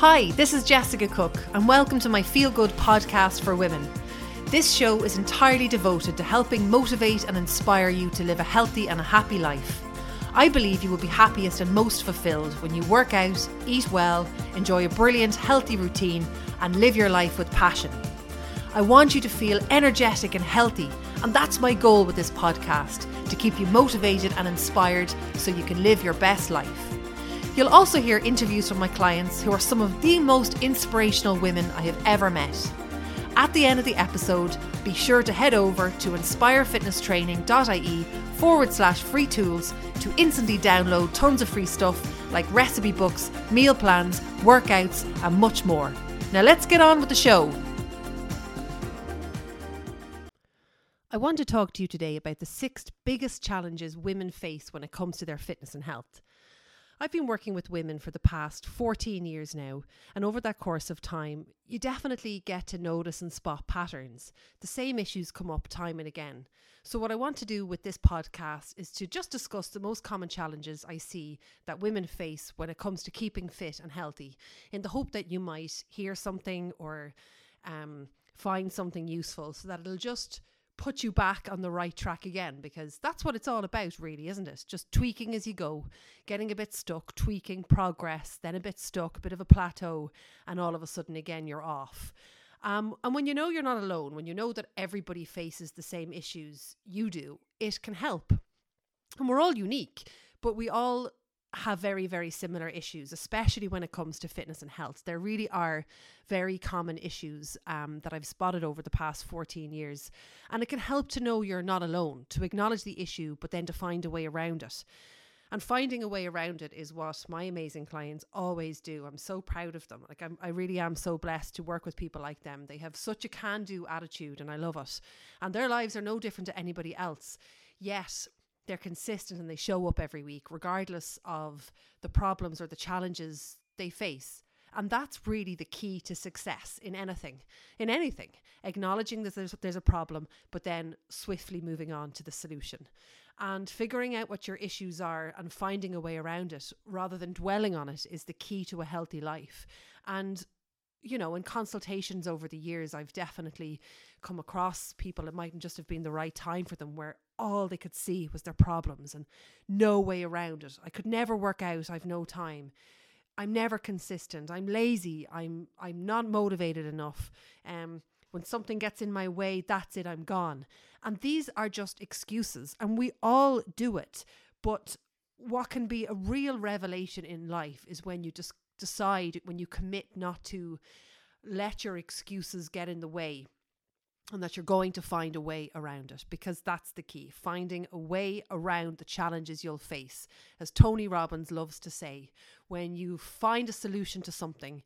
Hi, this is Jessica Cook, and welcome to my Feel Good podcast for women. This show is entirely devoted to helping motivate and inspire you to live a healthy and a happy life. I believe you will be happiest and most fulfilled when you work out, eat well, enjoy a brilliant, healthy routine, and live your life with passion. I want you to feel energetic and healthy, and that's my goal with this podcast to keep you motivated and inspired so you can live your best life. You'll also hear interviews from my clients who are some of the most inspirational women I have ever met. At the end of the episode, be sure to head over to inspirefitnesstraining.ie forward slash free tools to instantly download tons of free stuff like recipe books, meal plans, workouts, and much more. Now let's get on with the show. I want to talk to you today about the six biggest challenges women face when it comes to their fitness and health. I've been working with women for the past 14 years now, and over that course of time, you definitely get to notice and spot patterns. The same issues come up time and again. So, what I want to do with this podcast is to just discuss the most common challenges I see that women face when it comes to keeping fit and healthy, in the hope that you might hear something or um, find something useful so that it'll just put you back on the right track again because that's what it's all about really isn't it? Just tweaking as you go getting a bit stuck tweaking progress then a bit stuck a bit of a plateau and all of a sudden again you're off. Um, and when you know you're not alone when you know that everybody faces the same issues you do it can help. And we're all unique but we all have very, very similar issues, especially when it comes to fitness and health. There really are very common issues um, that I've spotted over the past 14 years. And it can help to know you're not alone, to acknowledge the issue, but then to find a way around it. And finding a way around it is what my amazing clients always do. I'm so proud of them. Like I'm, I really am so blessed to work with people like them. They have such a can-do attitude, and I love it. And their lives are no different to anybody else. Yet they're consistent and they show up every week, regardless of the problems or the challenges they face. And that's really the key to success in anything, in anything. Acknowledging that there's, there's a problem, but then swiftly moving on to the solution. And figuring out what your issues are and finding a way around it rather than dwelling on it is the key to a healthy life. And you know, in consultations over the years, I've definitely come across people, it mightn't just have been the right time for them, where all they could see was their problems and no way around it. I could never work out, I've no time. I'm never consistent. I'm lazy. I'm I'm not motivated enough. Um when something gets in my way, that's it, I'm gone. And these are just excuses and we all do it. But what can be a real revelation in life is when you just decide when you commit not to let your excuses get in the way and that you're going to find a way around it because that's the key. Finding a way around the challenges you'll face as tony robbins loves to say when you find a solution to something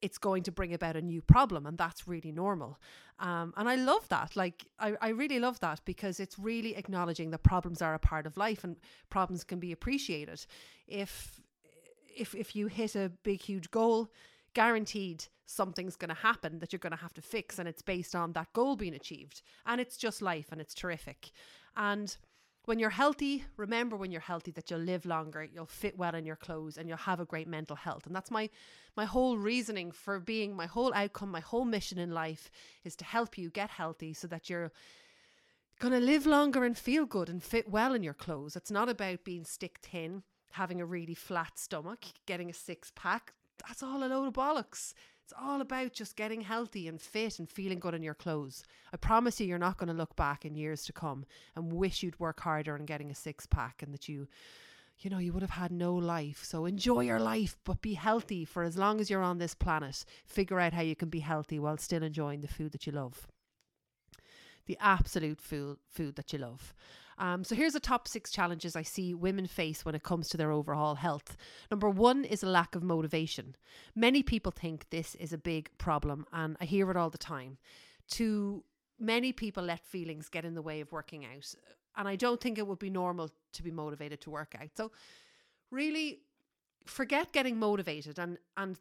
it's going to bring about a new problem and that's really normal. Um, and i love that. Like I, I really love that because it's really acknowledging that problems are a part of life and problems can be appreciated. If if if you hit a big huge goal guaranteed something's going to happen that you're going to have to fix and it's based on that goal being achieved. And it's just life and it's terrific. And when you're healthy remember when you're healthy that you'll live longer you'll fit well in your clothes and you'll have a great mental health. And that's my my whole reasoning for being my whole outcome my whole mission in life is to help you get healthy so that you're to live longer and feel good and fit well in your clothes. It's not about being stick thin having a really flat stomach, getting a six pack. That's all a load of bollocks. It's all about just getting healthy and fit and feeling good in your clothes. I promise you, you're not going to look back in years to come and wish you'd work harder on getting a six pack and that you, you know, you would have had no life. So enjoy your life, but be healthy for as long as you're on this planet. Figure out how you can be healthy while still enjoying the food that you love. The absolute food, food that you love. Um, so here's the top six challenges I see women face when it comes to their overall health. Number one is a lack of motivation. Many people think this is a big problem, and I hear it all the time. To many people, let feelings get in the way of working out, and I don't think it would be normal to be motivated to work out. So, really, forget getting motivated and and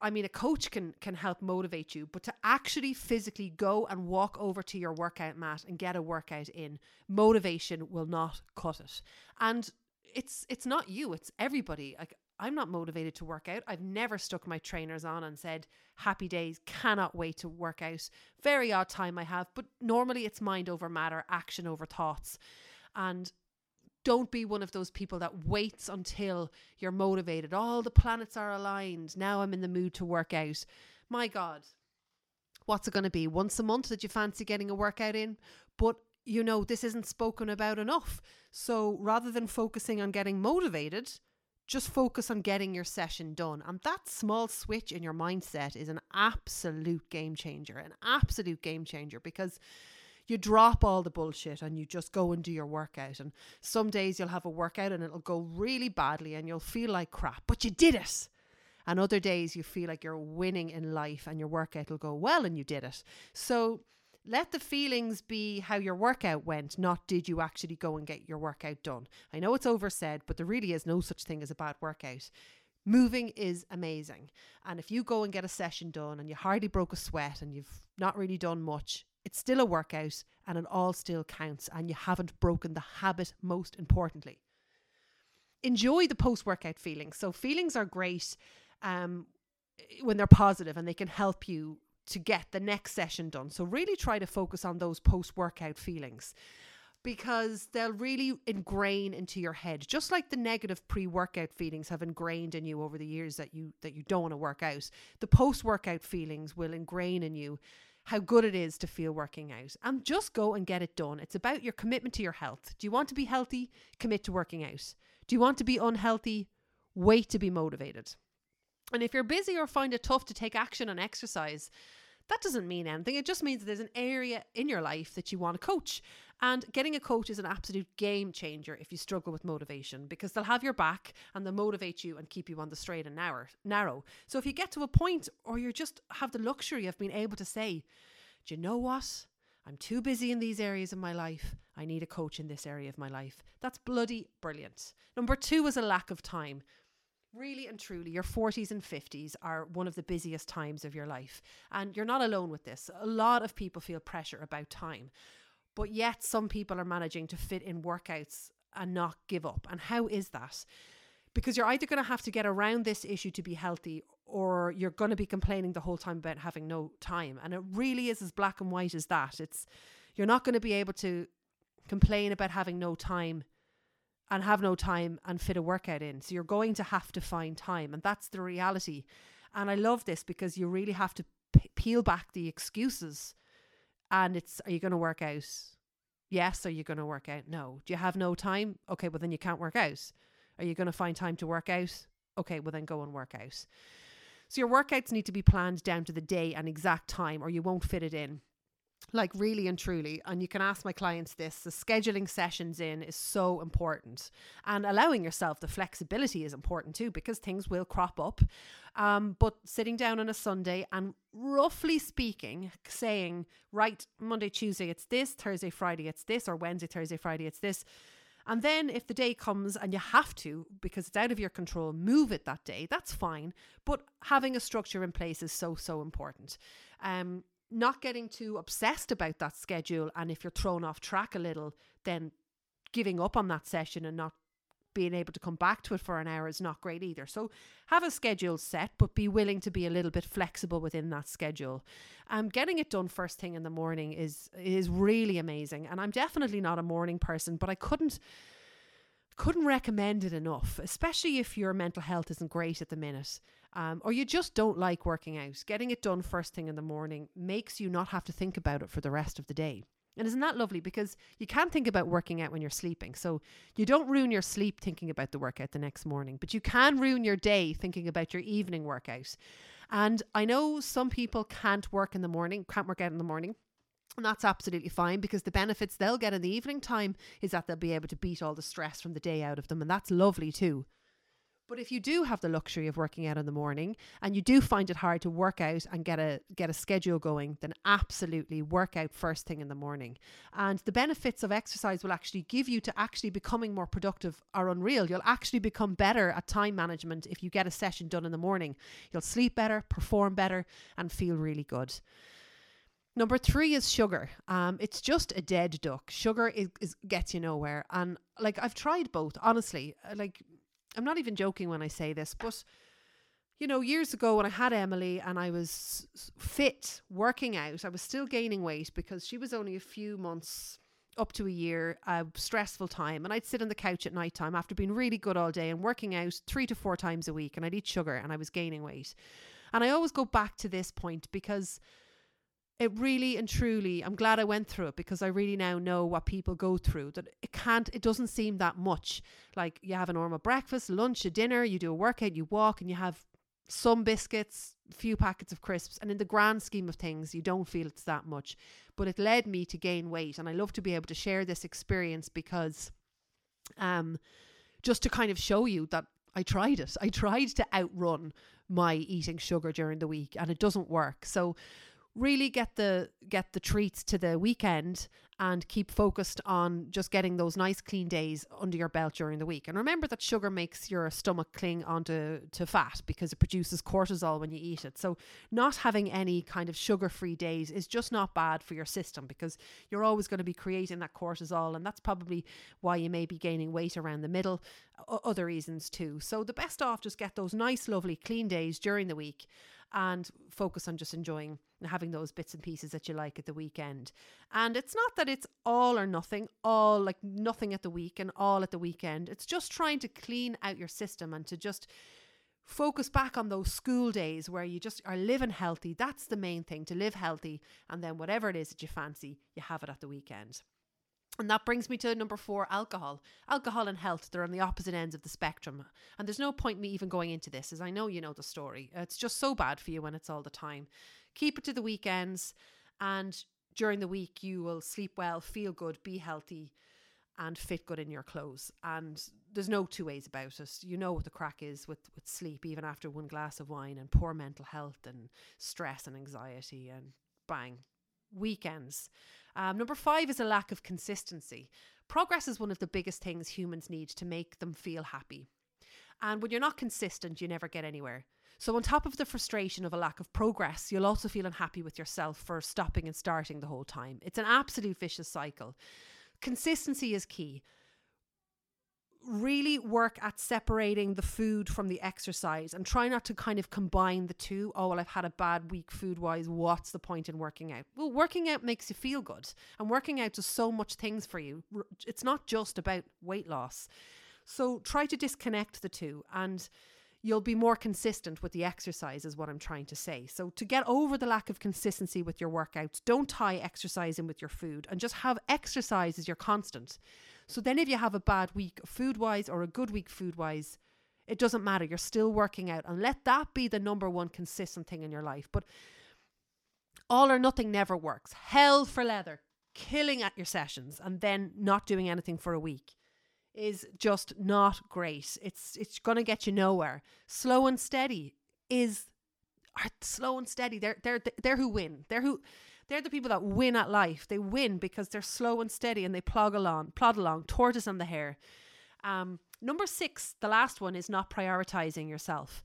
I mean, a coach can can help motivate you, but to actually physically go and walk over to your workout mat and get a workout in, motivation will not cut it. And it's it's not you, it's everybody. Like I'm not motivated to work out. I've never stuck my trainers on and said, happy days, cannot wait to work out. Very odd time I have, but normally it's mind over matter, action over thoughts. And don't be one of those people that waits until you're motivated. All the planets are aligned. Now I'm in the mood to work out. My God, what's it going to be? Once a month that you fancy getting a workout in? But you know, this isn't spoken about enough. So rather than focusing on getting motivated, just focus on getting your session done. And that small switch in your mindset is an absolute game changer, an absolute game changer because you drop all the bullshit and you just go and do your workout. And some days you'll have a workout and it'll go really badly and you'll feel like crap, but you did it. And other days you feel like you're winning in life and your workout will go well and you did it. So let the feelings be how your workout went, not did you actually go and get your workout done. I know it's oversaid, but there really is no such thing as a bad workout. Moving is amazing. And if you go and get a session done and you hardly broke a sweat and you've not really done much, it's still a workout and it all still counts and you haven't broken the habit, most importantly. Enjoy the post workout feelings. So, feelings are great um, when they're positive and they can help you to get the next session done. So, really try to focus on those post workout feelings because they'll really ingrain into your head just like the negative pre-workout feelings have ingrained in you over the years that you that you don't want to work out the post-workout feelings will ingrain in you how good it is to feel working out. And just go and get it done. It's about your commitment to your health. Do you want to be healthy? Commit to working out. Do you want to be unhealthy? Wait to be motivated. And if you're busy or find it tough to take action on exercise that doesn't mean anything. It just means there's an area in your life that you want to coach. And getting a coach is an absolute game changer if you struggle with motivation because they'll have your back and they'll motivate you and keep you on the straight and narrow. narrow. So if you get to a point or you just have the luxury of being able to say, do you know what? I'm too busy in these areas of my life. I need a coach in this area of my life. That's bloody brilliant. Number two is a lack of time. Really and truly, your 40s and 50s are one of the busiest times of your life. And you're not alone with this. A lot of people feel pressure about time. But yet, some people are managing to fit in workouts and not give up. And how is that? Because you're either going to have to get around this issue to be healthy or you're going to be complaining the whole time about having no time. And it really is as black and white as that. It's you're not going to be able to complain about having no time and have no time and fit a workout in. So you're going to have to find time. And that's the reality. And I love this because you really have to p- peel back the excuses. And it's, are you going to work out? Yes. Are you going to work out? No. Do you have no time? Okay, well, then you can't work out. Are you going to find time to work out? Okay, well, then go and work out. So your workouts need to be planned down to the day and exact time, or you won't fit it in like really and truly and you can ask my clients this the scheduling sessions in is so important and allowing yourself the flexibility is important too because things will crop up um, but sitting down on a sunday and roughly speaking saying right monday tuesday it's this thursday friday it's this or wednesday thursday friday it's this and then if the day comes and you have to, because it's out of your control, move it that day, that's fine. But having a structure in place is so, so important. Um, not getting too obsessed about that schedule and if you're thrown off track a little then giving up on that session and not being able to come back to it for an hour is not great either. So have a schedule set, but be willing to be a little bit flexible within that schedule. Um, getting it done first thing in the morning is is really amazing. And I'm definitely not a morning person, but I couldn't couldn't recommend it enough, especially if your mental health isn't great at the minute um, or you just don't like working out. Getting it done first thing in the morning makes you not have to think about it for the rest of the day. And isn't that lovely? Because you can't think about working out when you're sleeping. So you don't ruin your sleep thinking about the workout the next morning, but you can ruin your day thinking about your evening workout. And I know some people can't work in the morning, can't work out in the morning. And that's absolutely fine because the benefits they'll get in the evening time is that they'll be able to beat all the stress from the day out of them. And that's lovely too. But if you do have the luxury of working out in the morning and you do find it hard to work out and get a get a schedule going, then absolutely work out first thing in the morning. And the benefits of exercise will actually give you to actually becoming more productive are unreal. You'll actually become better at time management if you get a session done in the morning. You'll sleep better, perform better, and feel really good. Number three is sugar. Um, it's just a dead duck. Sugar is, is gets you nowhere, and like I've tried both. Honestly, like I'm not even joking when I say this, but you know, years ago when I had Emily and I was fit, working out, I was still gaining weight because she was only a few months up to a year, a stressful time. And I'd sit on the couch at night time after being really good all day and working out three to four times a week. And I'd eat sugar and I was gaining weight. And I always go back to this point because it really and truly, I'm glad I went through it because I really now know what people go through. That it can't, it doesn't seem that much. Like you have a normal breakfast, lunch, a dinner, you do a workout, you walk, and you have some biscuits, few packets of crisps, and in the grand scheme of things, you don't feel it's that much. But it led me to gain weight, and I love to be able to share this experience because, um, just to kind of show you that I tried it. I tried to outrun my eating sugar during the week, and it doesn't work. So really get the get the treats to the weekend and keep focused on just getting those nice clean days under your belt during the week. And remember that sugar makes your stomach cling onto to fat because it produces cortisol when you eat it. So not having any kind of sugar-free days is just not bad for your system because you're always going to be creating that cortisol and that's probably why you may be gaining weight around the middle. other reasons too. So the best off just get those nice lovely clean days during the week and focus on just enjoying having those bits and pieces that you like at the weekend. And it's not that it's all or nothing, all like nothing at the week and all at the weekend. It's just trying to clean out your system and to just focus back on those school days where you just are living healthy. That's the main thing to live healthy. And then whatever it is that you fancy, you have it at the weekend. And that brings me to number four alcohol. Alcohol and health, they're on the opposite ends of the spectrum. And there's no point me even going into this, as I know you know the story. It's just so bad for you when it's all the time. Keep it to the weekends, and during the week, you will sleep well, feel good, be healthy, and fit good in your clothes. And there's no two ways about it. You know what the crack is with, with sleep, even after one glass of wine, and poor mental health, and stress and anxiety, and bang, weekends. Um, number five is a lack of consistency. Progress is one of the biggest things humans need to make them feel happy. And when you're not consistent, you never get anywhere. So, on top of the frustration of a lack of progress, you'll also feel unhappy with yourself for stopping and starting the whole time. It's an absolute vicious cycle. Consistency is key really work at separating the food from the exercise and try not to kind of combine the two. Oh, well, I've had a bad week food wise. What's the point in working out? Well, working out makes you feel good, and working out does so much things for you. It's not just about weight loss. So try to disconnect the two and you'll be more consistent with the exercise, is what I'm trying to say. So, to get over the lack of consistency with your workouts, don't tie exercise in with your food and just have exercise as your constant. So then if you have a bad week food wise or a good week food wise, it doesn't matter. You're still working out and let that be the number one consistent thing in your life. But all or nothing never works. Hell for leather, killing at your sessions and then not doing anything for a week is just not great. It's it's to get you nowhere. Slow and steady is are slow and steady. They're they're they're who win. They're who they're the people that win at life. They win because they're slow and steady and they plod along, plod along, tortoise and the hare. Um, number six, the last one, is not prioritizing yourself.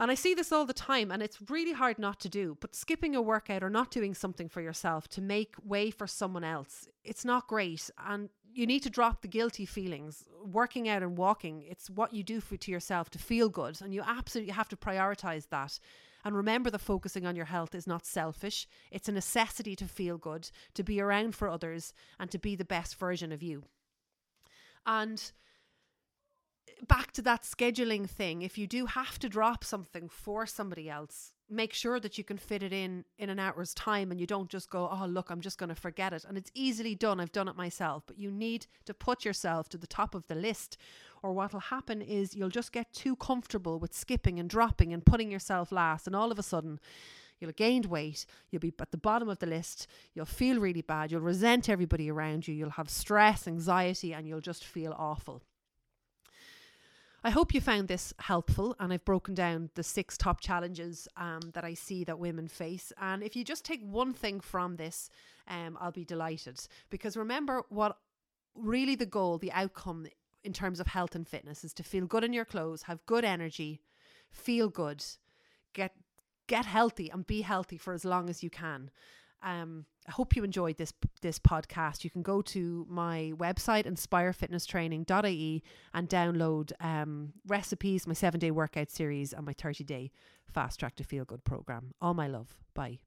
And I see this all the time, and it's really hard not to do. But skipping a workout or not doing something for yourself to make way for someone else, it's not great. And you need to drop the guilty feelings. Working out and walking, it's what you do for, to yourself to feel good. And you absolutely have to prioritize that. And remember that focusing on your health is not selfish, it's a necessity to feel good, to be around for others, and to be the best version of you. And back to that scheduling thing, if you do have to drop something for somebody else, make sure that you can fit it in in an hour's time and you don't just go, oh, look, I'm just going to forget it. And it's easily done. I've done it myself. But you need to put yourself to the top of the list or what'll happen is you'll just get too comfortable with skipping and dropping and putting yourself last. And all of a sudden, you'll have gained weight, you'll be at the bottom of the list, you'll feel really bad, you'll resent everybody around you, you'll have stress, anxiety, and you'll just feel awful. I hope you found this helpful and I've broken down the six top challenges um, that I see that women face. And if you just take one thing from this, um, I'll be delighted. Because remember, what really the goal, the outcome in terms of health and fitness is to feel good in your clothes, have good energy, feel good, get get healthy and be healthy for as long as you can. Um, I hope you enjoyed this this podcast. You can go to my website inspirefitnesstraining.ie and download um, recipes, my seven day workout series, and my 30 day fast track to feel good program. All my love. Bye.